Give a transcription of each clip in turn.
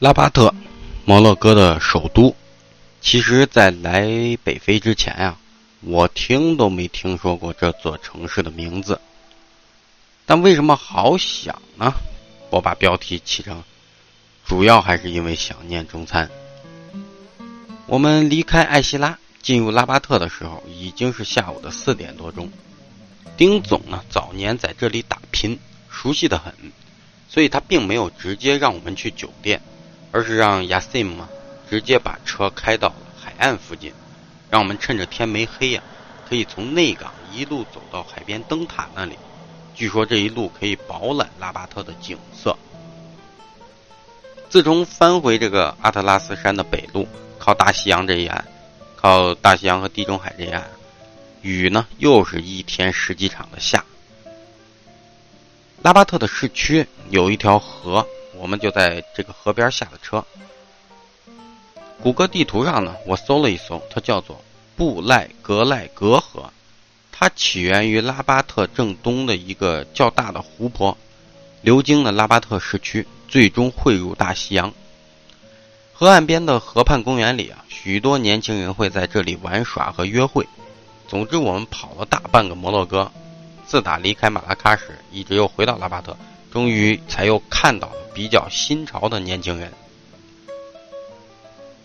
拉巴特，摩洛哥的首都。其实，在来北非之前呀，我听都没听说过这座城市的名字。但为什么好想呢？我把标题起成，主要还是因为想念中餐。我们离开艾希拉，进入拉巴特的时候，已经是下午的四点多钟。丁总呢，早年在这里打拼，熟悉的很，所以他并没有直接让我们去酒店。而是让亚瑟姆直接把车开到了海岸附近，让我们趁着天没黑呀，可以从内港一路走到海边灯塔那里。据说这一路可以饱览拉巴特的景色。自从翻回这个阿特拉斯山的北路，靠大西洋这一岸，靠大西洋和地中海这一岸，雨呢又是一天十几场的下。拉巴特的市区有一条河。我们就在这个河边下了车。谷歌地图上呢，我搜了一搜，它叫做布赖格赖格河，它起源于拉巴特正东的一个较大的湖泊，流经了拉巴特市区，最终汇入大西洋。河岸边的河畔公园里啊，许多年轻人会在这里玩耍和约会。总之，我们跑了大半个摩洛哥，自打离开马拉喀什，一直又回到拉巴特，终于才又看到了。比较新潮的年轻人，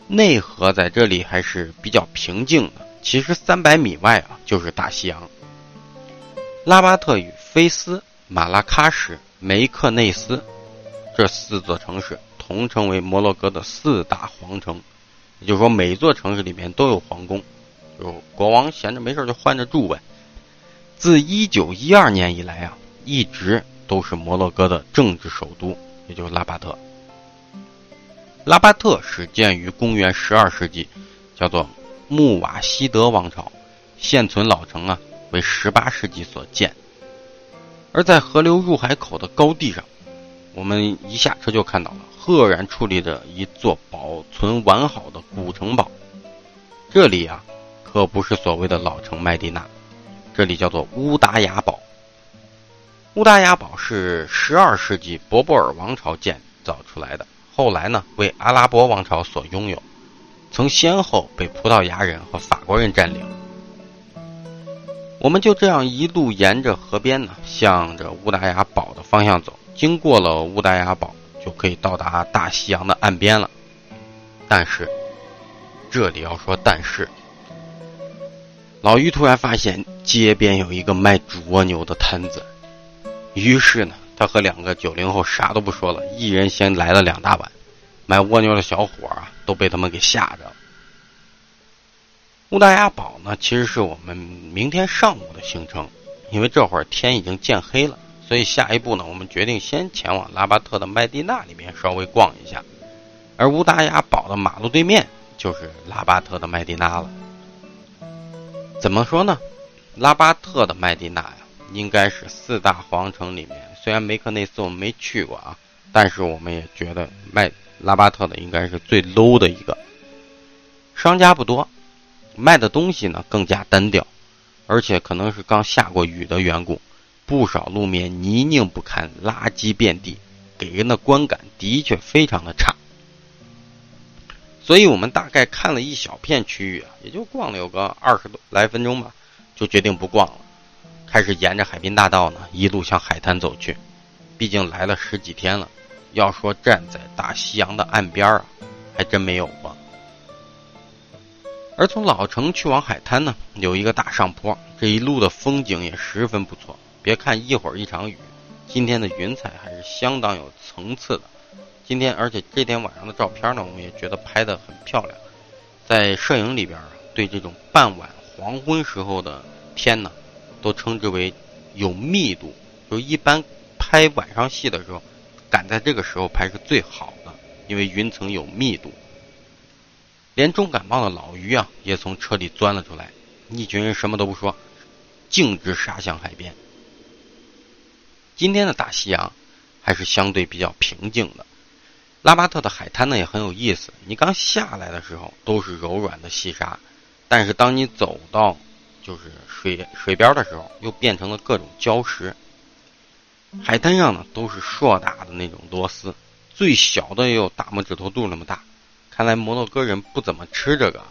内河在这里还是比较平静的。其实三百米外啊就是大西洋。拉巴特与菲斯、马拉喀什、梅克内斯这四座城市同称为摩洛哥的四大皇城，也就是说每座城市里面都有皇宫，就国王闲着没事就换着住呗。自一九一二年以来啊，一直都是摩洛哥的政治首都。也就是拉巴特。拉巴特始建于公元十二世纪，叫做穆瓦希德王朝，现存老城啊为十八世纪所建。而在河流入海口的高地上，我们一下车就看到了赫然矗立着一座保存完好的古城堡。这里啊，可不是所谓的老城麦地那，这里叫做乌达雅堡。乌达雅堡是十二世纪博博尔王朝建造出来的，后来呢为阿拉伯王朝所拥有，曾先后被葡萄牙人和法国人占领。我们就这样一路沿着河边呢，向着乌达雅堡的方向走。经过了乌达雅堡，就可以到达大西洋的岸边了。但是，这里要说但是，老于突然发现街边有一个卖煮蜗牛的摊子。于是呢，他和两个九零后啥都不说了，一人先来了两大碗。买蜗牛的小伙啊，都被他们给吓着了。乌达雅堡呢，其实是我们明天上午的行程，因为这会儿天已经渐黑了，所以下一步呢，我们决定先前往拉巴特的麦地那里面稍微逛一下。而乌达雅堡的马路对面就是拉巴特的麦地那了。怎么说呢？拉巴特的麦地那呀。应该是四大皇城里面，虽然梅克内斯我们没去过啊，但是我们也觉得卖拉巴特的应该是最 low 的一个。商家不多，卖的东西呢更加单调，而且可能是刚下过雨的缘故，不少路面泥泞不堪，垃圾遍地，给人的观感的确非常的差。所以我们大概看了一小片区域啊，也就逛了有个二十多来分钟吧，就决定不逛了。开始沿着海滨大道呢，一路向海滩走去。毕竟来了十几天了，要说站在大西洋的岸边啊，还真没有过。而从老城去往海滩呢，有一个大上坡，这一路的风景也十分不错。别看一会儿一场雨，今天的云彩还是相当有层次的。今天，而且这天晚上的照片呢，我们也觉得拍得很漂亮。在摄影里边，对这种傍晚黄昏时候的天呢。都称之为有密度，就一般拍晚上戏的时候，赶在这个时候拍是最好的，因为云层有密度。连重感冒的老于啊，也从车里钻了出来。一群人什么都不说，径直杀向海边。今天的大西洋还是相对比较平静的。拉巴特的海滩呢也很有意思，你刚下来的时候都是柔软的细沙，但是当你走到就是水水边的时候，又变成了各种礁石。海滩上呢，都是硕大的那种螺丝，最小的也有大拇指头肚那么大。看来摩洛哥人不怎么吃这个。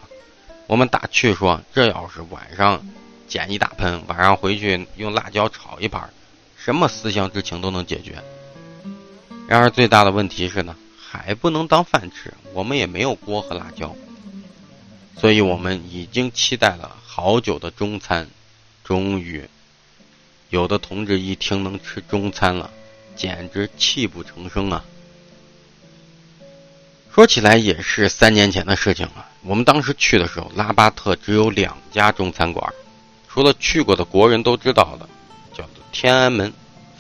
我们打趣说，这要是晚上捡一大盆，晚上回去用辣椒炒一盘，什么思乡之情都能解决。然而最大的问题是呢，还不能当饭吃，我们也没有锅和辣椒，所以我们已经期待了好久的中餐，终于。有的同志一听能吃中餐了，简直泣不成声啊！说起来也是三年前的事情了。我们当时去的时候，拉巴特只有两家中餐馆，除了去过的国人都知道的，叫做天安门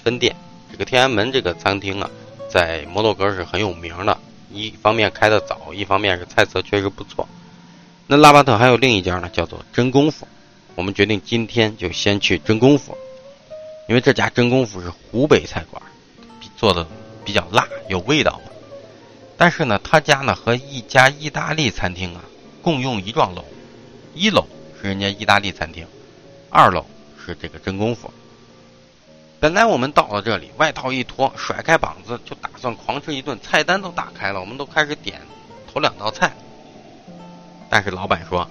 分店。这个天安门这个餐厅啊，在摩洛哥是很有名的，一方面开的早，一方面是菜色确实不错。那拉巴特还有另一家呢，叫做真功夫。我们决定今天就先去真功夫。因为这家真功夫是湖北菜馆，做的比较辣有味道。但是呢，他家呢和一家意大利餐厅啊共用一幢楼，一楼是人家意大利餐厅，二楼是这个真功夫。本来我们到了这里，外套一脱，甩开膀子就打算狂吃一顿，菜单都打开了，我们都开始点头两道菜。但是老板说，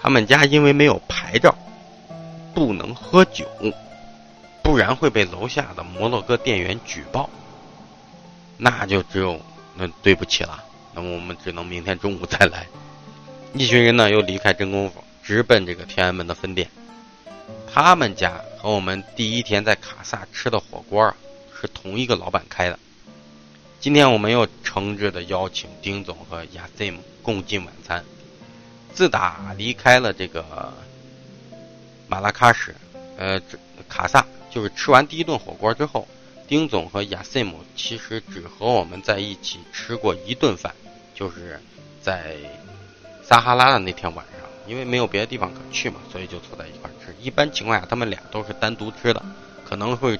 他们家因为没有牌照，不能喝酒。不然会被楼下的摩洛哥店员举报，那就只有那对不起了，那我们只能明天中午再来。一群人呢又离开真功夫，直奔这个天安门的分店。他们家和我们第一天在卡萨吃的火锅啊是同一个老板开的。今天我们又诚挚的邀请丁总和亚 Zim 共进晚餐。自打离开了这个马拉喀什，呃，卡萨。就是吃完第一顿火锅之后，丁总和亚塞姆其实只和我们在一起吃过一顿饭，就是在撒哈拉的那天晚上，因为没有别的地方可去嘛，所以就凑在一块吃。一般情况下，他们俩都是单独吃的，可能会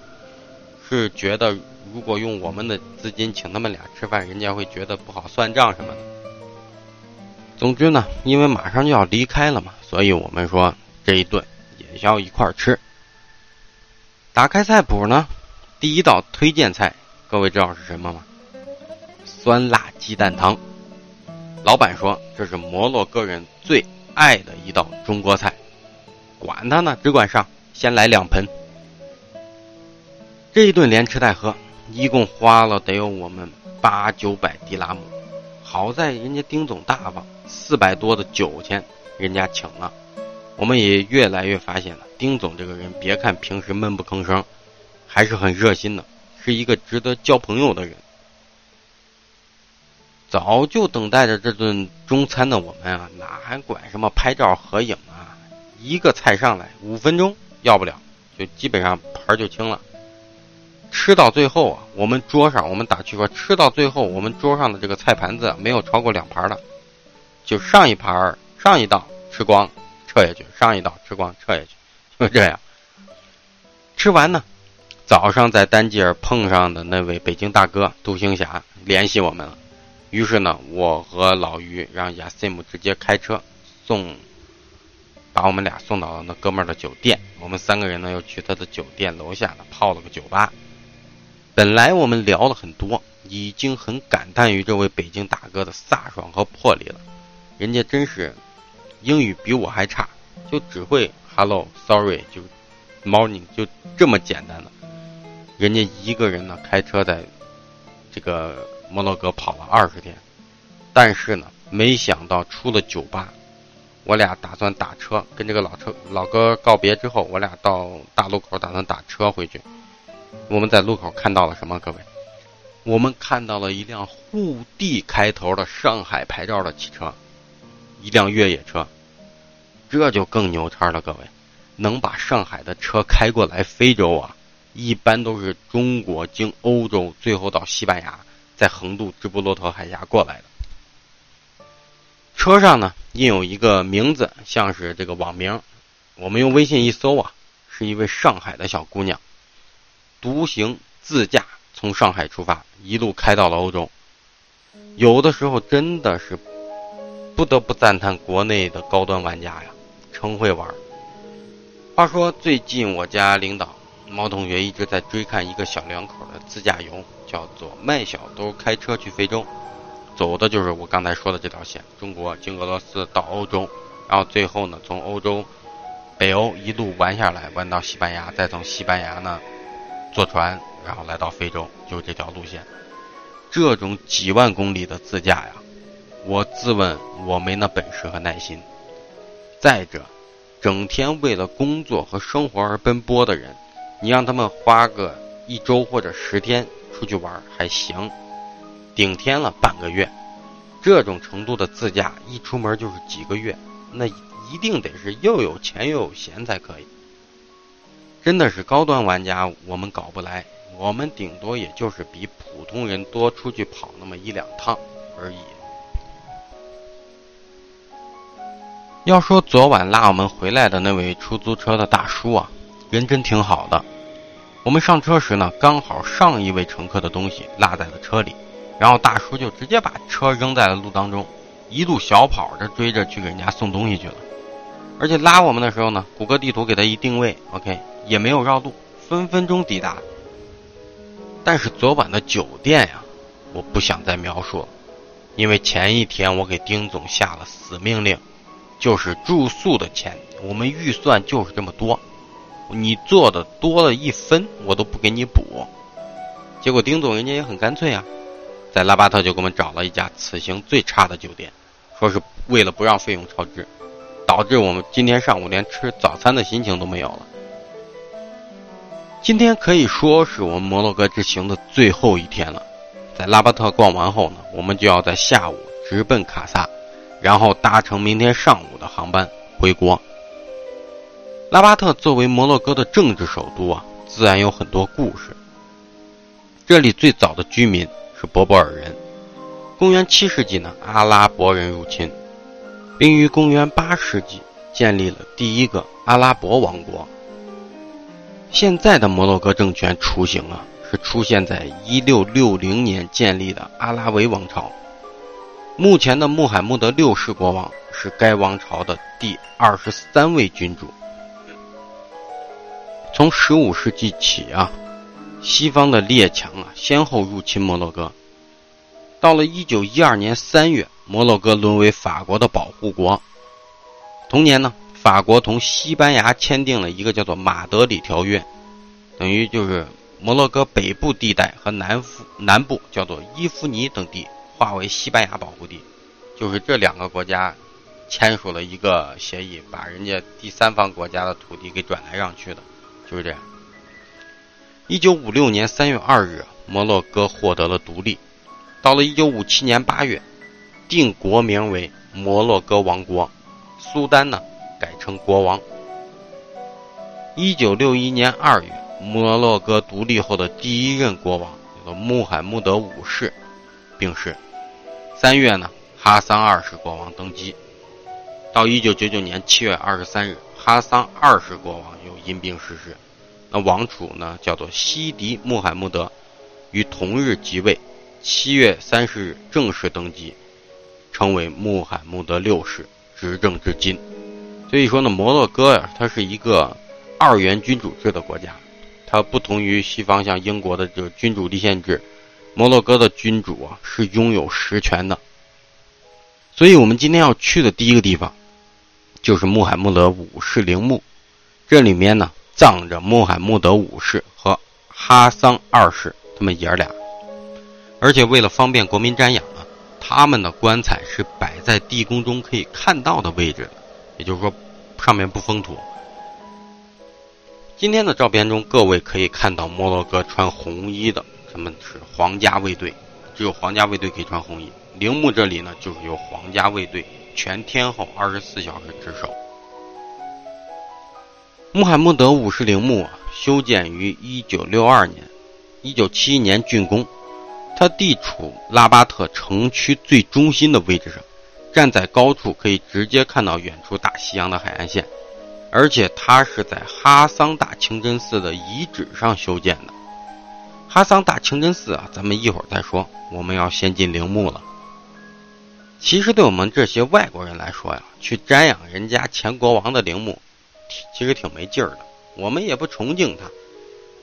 是觉得如果用我们的资金请他们俩吃饭，人家会觉得不好算账什么的。总之呢，因为马上就要离开了嘛，所以我们说这一顿也要一块吃。打开菜谱呢，第一道推荐菜，各位知道是什么吗？酸辣鸡蛋汤。老板说这是摩洛哥人最爱的一道中国菜，管他呢，只管上，先来两盆。这一顿连吃带喝，一共花了得有我们八九百迪拉姆。好在人家丁总大方，四百多的酒钱人家请了。我们也越来越发现了，丁总这个人，别看平时闷不吭声，还是很热心的，是一个值得交朋友的人。早就等待着这顿中餐的我们啊，哪还管什么拍照合影啊？一个菜上来，五分钟要不了，就基本上盘就清了。吃到最后啊，我们桌上，我们打趣说，吃到最后，我们桌上的这个菜盘子没有超过两盘的，就上一盘儿上一道吃光。撤下去，上一道吃光，撤下去，就这样。吃完呢，早上在丹吉尔碰上的那位北京大哥杜兴霞联系我们了。于是呢，我和老于让亚塞姆直接开车送，把我们俩送到那哥们儿的酒店。我们三个人呢，又去他的酒店楼下呢泡了个酒吧。本来我们聊了很多，已经很感叹于这位北京大哥的飒爽和魄力了。人家真是。英语比我还差，就只会 hello sorry 就 morning 就这么简单的。人家一个人呢开车在这个摩洛哥跑了二十天，但是呢没想到出了酒吧，我俩打算打车跟这个老车老哥告别之后，我俩到大路口打算打车回去。我们在路口看到了什么？各位，我们看到了一辆沪 D 开头的上海牌照的汽车。一辆越野车，这就更牛叉了，各位，能把上海的车开过来非洲啊？一般都是中国经欧洲，最后到西班牙，再横渡直布罗陀海峡过来的。车上呢印有一个名字，像是这个网名。我们用微信一搜啊，是一位上海的小姑娘，独行自驾从上海出发，一路开到了欧洲。有的时候真的是。不得不赞叹国内的高端玩家呀，真会玩。话说最近我家领导毛同学一直在追看一个小两口的自驾游，叫做麦小兜开车去非洲，走的就是我刚才说的这条线，中国经俄罗斯到欧洲，然后最后呢从欧洲北欧一路玩下来，玩到西班牙，再从西班牙呢坐船，然后来到非洲，就是这条路线。这种几万公里的自驾呀，我自问我没那本事和耐心。再者，整天为了工作和生活而奔波的人，你让他们花个一周或者十天出去玩还行，顶天了半个月。这种程度的自驾，一出门就是几个月，那一定得是又有钱又有闲才可以。真的是高端玩家，我们搞不来。我们顶多也就是比普通人多出去跑那么一两趟而已。要说昨晚拉我们回来的那位出租车的大叔啊，人真挺好的。我们上车时呢，刚好上一位乘客的东西落在了车里，然后大叔就直接把车扔在了路当中，一路小跑着追着去给人家送东西去了。而且拉我们的时候呢，谷歌地图给他一定位，OK，也没有绕路，分分钟抵达。但是昨晚的酒店呀，我不想再描述了，因为前一天我给丁总下了死命令，就是住宿的钱，我们预算就是这么多，你做的多了一分，我都不给你补。结果丁总人家也很干脆啊，在拉巴特就给我们找了一家此行最差的酒店，说是为了不让费用超支，导致我们今天上午连吃早餐的心情都没有了。今天可以说是我们摩洛哥之行的最后一天了，在拉巴特逛完后呢，我们就要在下午直奔卡萨，然后搭乘明天上午的航班回国。拉巴特作为摩洛哥的政治首都啊，自然有很多故事。这里最早的居民是博博尔人，公元七世纪呢，阿拉伯人入侵，并于公元八世纪建立了第一个阿拉伯王国。现在的摩洛哥政权雏形啊，是出现在一六六零年建立的阿拉维王朝。目前的穆罕默德六世国王是该王朝的第二十三位君主。从十五世纪起啊，西方的列强啊先后入侵摩洛哥。到了一九一二年三月，摩洛哥沦为法国的保护国。同年呢。法国同西班牙签订了一个叫做《马德里条约》，等于就是摩洛哥北部地带和南夫南部叫做伊夫尼等地划为西班牙保护地，就是这两个国家签署了一个协议，把人家第三方国家的土地给转来让去的，就是这样。一九五六年三月二日，摩洛哥获得了独立。到了一九五七年八月，定国名为摩洛哥王国，苏丹呢？改成国王。一九六一年二月，摩洛哥独立后的第一任国王叫做穆罕默德五世病逝。三月呢，哈桑二世国王登基。到一九九九年七月二十三日，哈桑二世国王又因病逝世。那王储呢，叫做西迪穆罕默德，于同日即位。七月三十日正式登基，称为穆罕默德六世，执政至今。所以说呢，摩洛哥呀，它是一个二元君主制的国家，它不同于西方像英国的这个君主立宪制，摩洛哥的君主啊是拥有实权的。所以我们今天要去的第一个地方，就是穆罕默德五世陵墓，这里面呢葬着穆罕默德五世和哈桑二世他们爷儿俩，而且为了方便国民瞻仰啊，他们的棺材是摆在地宫中可以看到的位置的。也就是说，上面不封土。今天的照片中，各位可以看到摩洛哥穿红衣的，他们是皇家卫队，只有皇家卫队可以穿红衣。陵墓这里呢，就是由皇家卫队全天候二十四小时值守。穆罕默德五世陵墓啊，修建于一九六二年，一九七一年竣工，它地处拉巴特城区最中心的位置上。站在高处可以直接看到远处大西洋的海岸线，而且它是在哈桑大清真寺的遗址上修建的。哈桑大清真寺啊，咱们一会儿再说。我们要先进陵墓了。其实对我们这些外国人来说呀，去瞻仰人家前国王的陵墓，其实挺没劲儿的。我们也不崇敬他，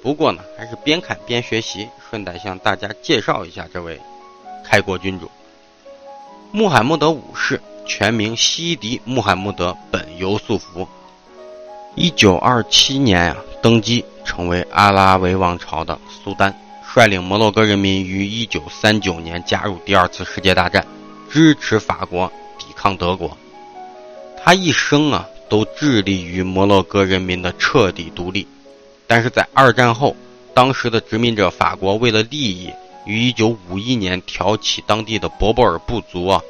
不过呢，还是边看边学习，顺带向大家介绍一下这位开国君主穆罕默德五世，全名西迪穆罕默德本尤素福。一九二七年呀，登基成为阿拉维王朝的苏丹，率领摩洛哥人民于一九三九年加入第二次世界大战，支持法国抵抗德国。他一生啊，都致力于摩洛哥人民的彻底独立。但是在二战后，当时的殖民者法国为了利益，于一九五一年挑起当地的博博尔部族啊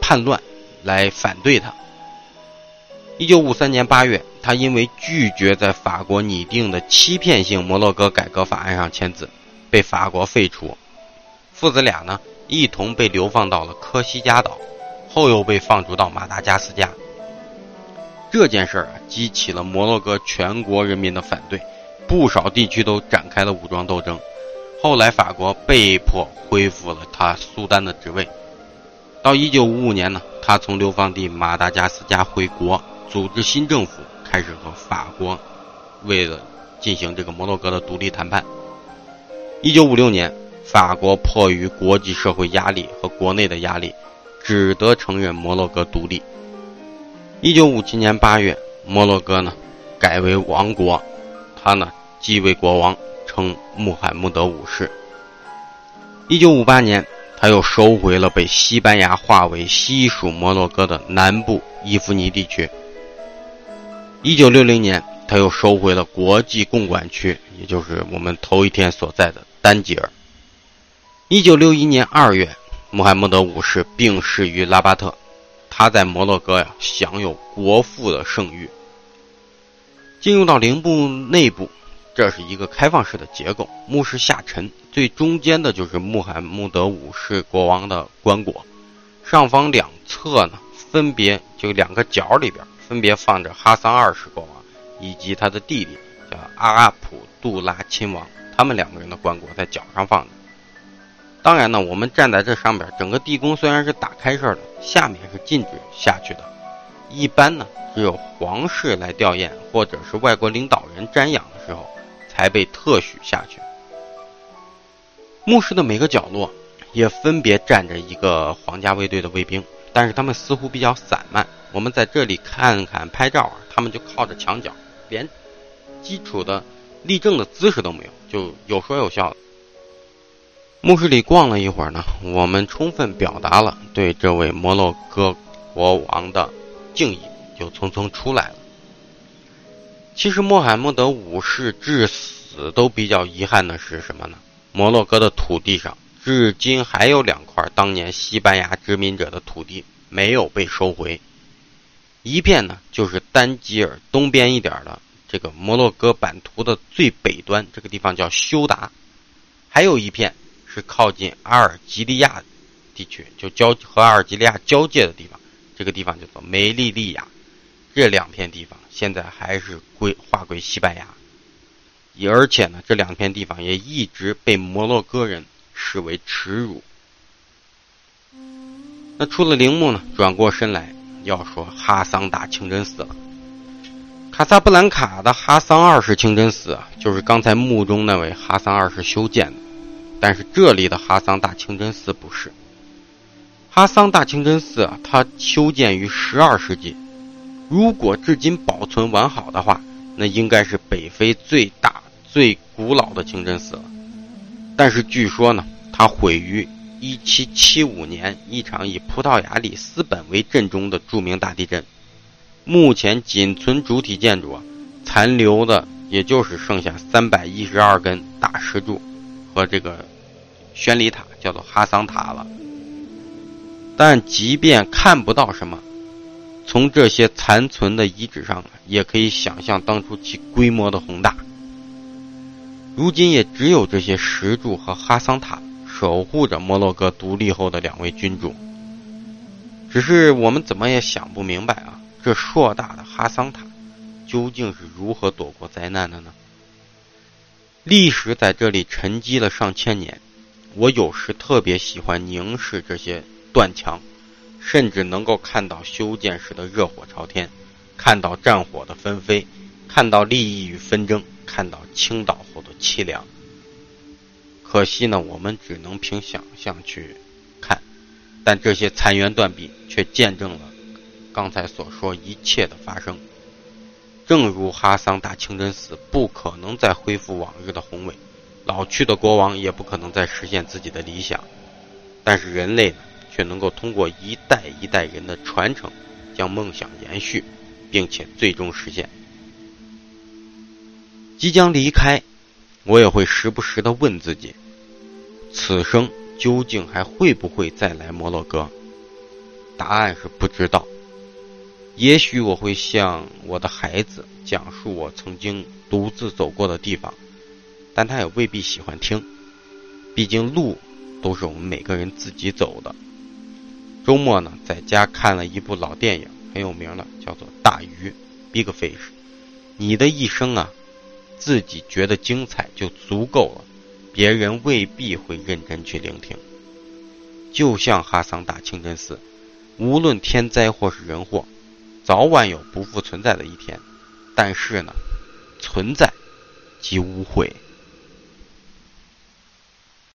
叛乱，来反对他。一九五三年八月。他因为拒绝在法国拟定的欺骗性摩洛哥改革法案上签字，被法国废除。父子俩呢，一同被流放到了科西嘉岛，后又被放逐到马达加斯加。这件事儿啊，激起了摩洛哥全国人民的反对，不少地区都展开了武装斗争。后来，法国被迫恢复了他苏丹的职位。到一九五五年呢，他从流放地马达加斯加回国，组织新政府。开始和法国为了进行这个摩洛哥的独立谈判。一九五六年，法国迫于国际社会压力和国内的压力，只得承认摩洛哥独立。一九五七年八月，摩洛哥呢改为王国，他呢继位国王称穆罕默德五世。一九五八年，他又收回了被西班牙划为西属摩洛哥的南部伊夫尼地区。一九六零年，他又收回了国际共管区，也就是我们头一天所在的丹吉尔。一九六一年二月，穆罕默德五世病逝于拉巴特，他在摩洛哥呀享有国父的盛誉。进入到陵墓内部，这是一个开放式的结构，墓室下沉，最中间的就是穆罕默德五世国王的棺椁，上方两侧呢分别就两个角里边。分别放着哈桑二世国王以及他的弟弟叫阿阿普杜拉亲王，他们两个人的棺椁在脚上放着。当然呢，我们站在这上边，整个地宫虽然是打开式的，下面是禁止下去的。一般呢，只有皇室来吊唁或者是外国领导人瞻仰的时候，才被特许下去。墓室的每个角落也分别站着一个皇家卫队的卫兵，但是他们似乎比较散漫。我们在这里看看拍照啊，他们就靠着墙角，连基础的立正的姿势都没有，就有说有笑的。墓室里逛了一会儿呢，我们充分表达了对这位摩洛哥国王的敬意，就匆匆出来了。其实穆罕默德五世至死都比较遗憾的是什么呢？摩洛哥的土地上至今还有两块当年西班牙殖民者的土地没有被收回。一片呢，就是丹吉尔东边一点的这个摩洛哥版图的最北端，这个地方叫休达；还有一片是靠近阿尔及利亚地区，就交和阿尔及利亚交界的地方，这个地方叫做梅利利亚。这两片地方现在还是归划归西班牙，而且呢，这两片地方也一直被摩洛哥人视为耻辱。那出了陵墓呢，转过身来。要说哈桑大清真寺了，卡萨布兰卡的哈桑二世清真寺啊，就是刚才墓中那位哈桑二世修建的，但是这里的哈桑大清真寺不是。哈桑大清真寺啊，它修建于十二世纪，如果至今保存完好的话，那应该是北非最大、最古老的清真寺了。但是据说呢，它毁于。一七七五年，一场以葡萄牙里斯本为震中的著名大地震，目前仅存主体建筑，残留的也就是剩下三百一十二根大石柱和这个宣礼塔，叫做哈桑塔了。但即便看不到什么，从这些残存的遗址上，也可以想象当初其规模的宏大。如今也只有这些石柱和哈桑塔。守护着摩洛哥独立后的两位君主，只是我们怎么也想不明白啊，这硕大的哈桑塔究竟是如何躲过灾难的呢？历史在这里沉积了上千年，我有时特别喜欢凝视这些断墙，甚至能够看到修建时的热火朝天，看到战火的纷飞，看到利益与纷争，看到倾倒。后的凄凉。可惜呢，我们只能凭想象去看，但这些残垣断壁却见证了刚才所说一切的发生。正如哈桑大清真寺不可能再恢复往日的宏伟，老去的国王也不可能再实现自己的理想，但是人类呢，却能够通过一代一代人的传承，将梦想延续，并且最终实现。即将离开，我也会时不时的问自己：此生究竟还会不会再来摩洛哥？答案是不知道。也许我会向我的孩子讲述我曾经独自走过的地方，但他也未必喜欢听。毕竟路都是我们每个人自己走的。周末呢，在家看了一部老电影，很有名的，叫做《大鱼》（Big Fish）。你的一生啊，自己觉得精彩就足够了，别人未必会认真去聆听。就像哈桑打清真寺，无论天灾或是人祸。早晚有不复存在的一天，但是呢，存在即无悔。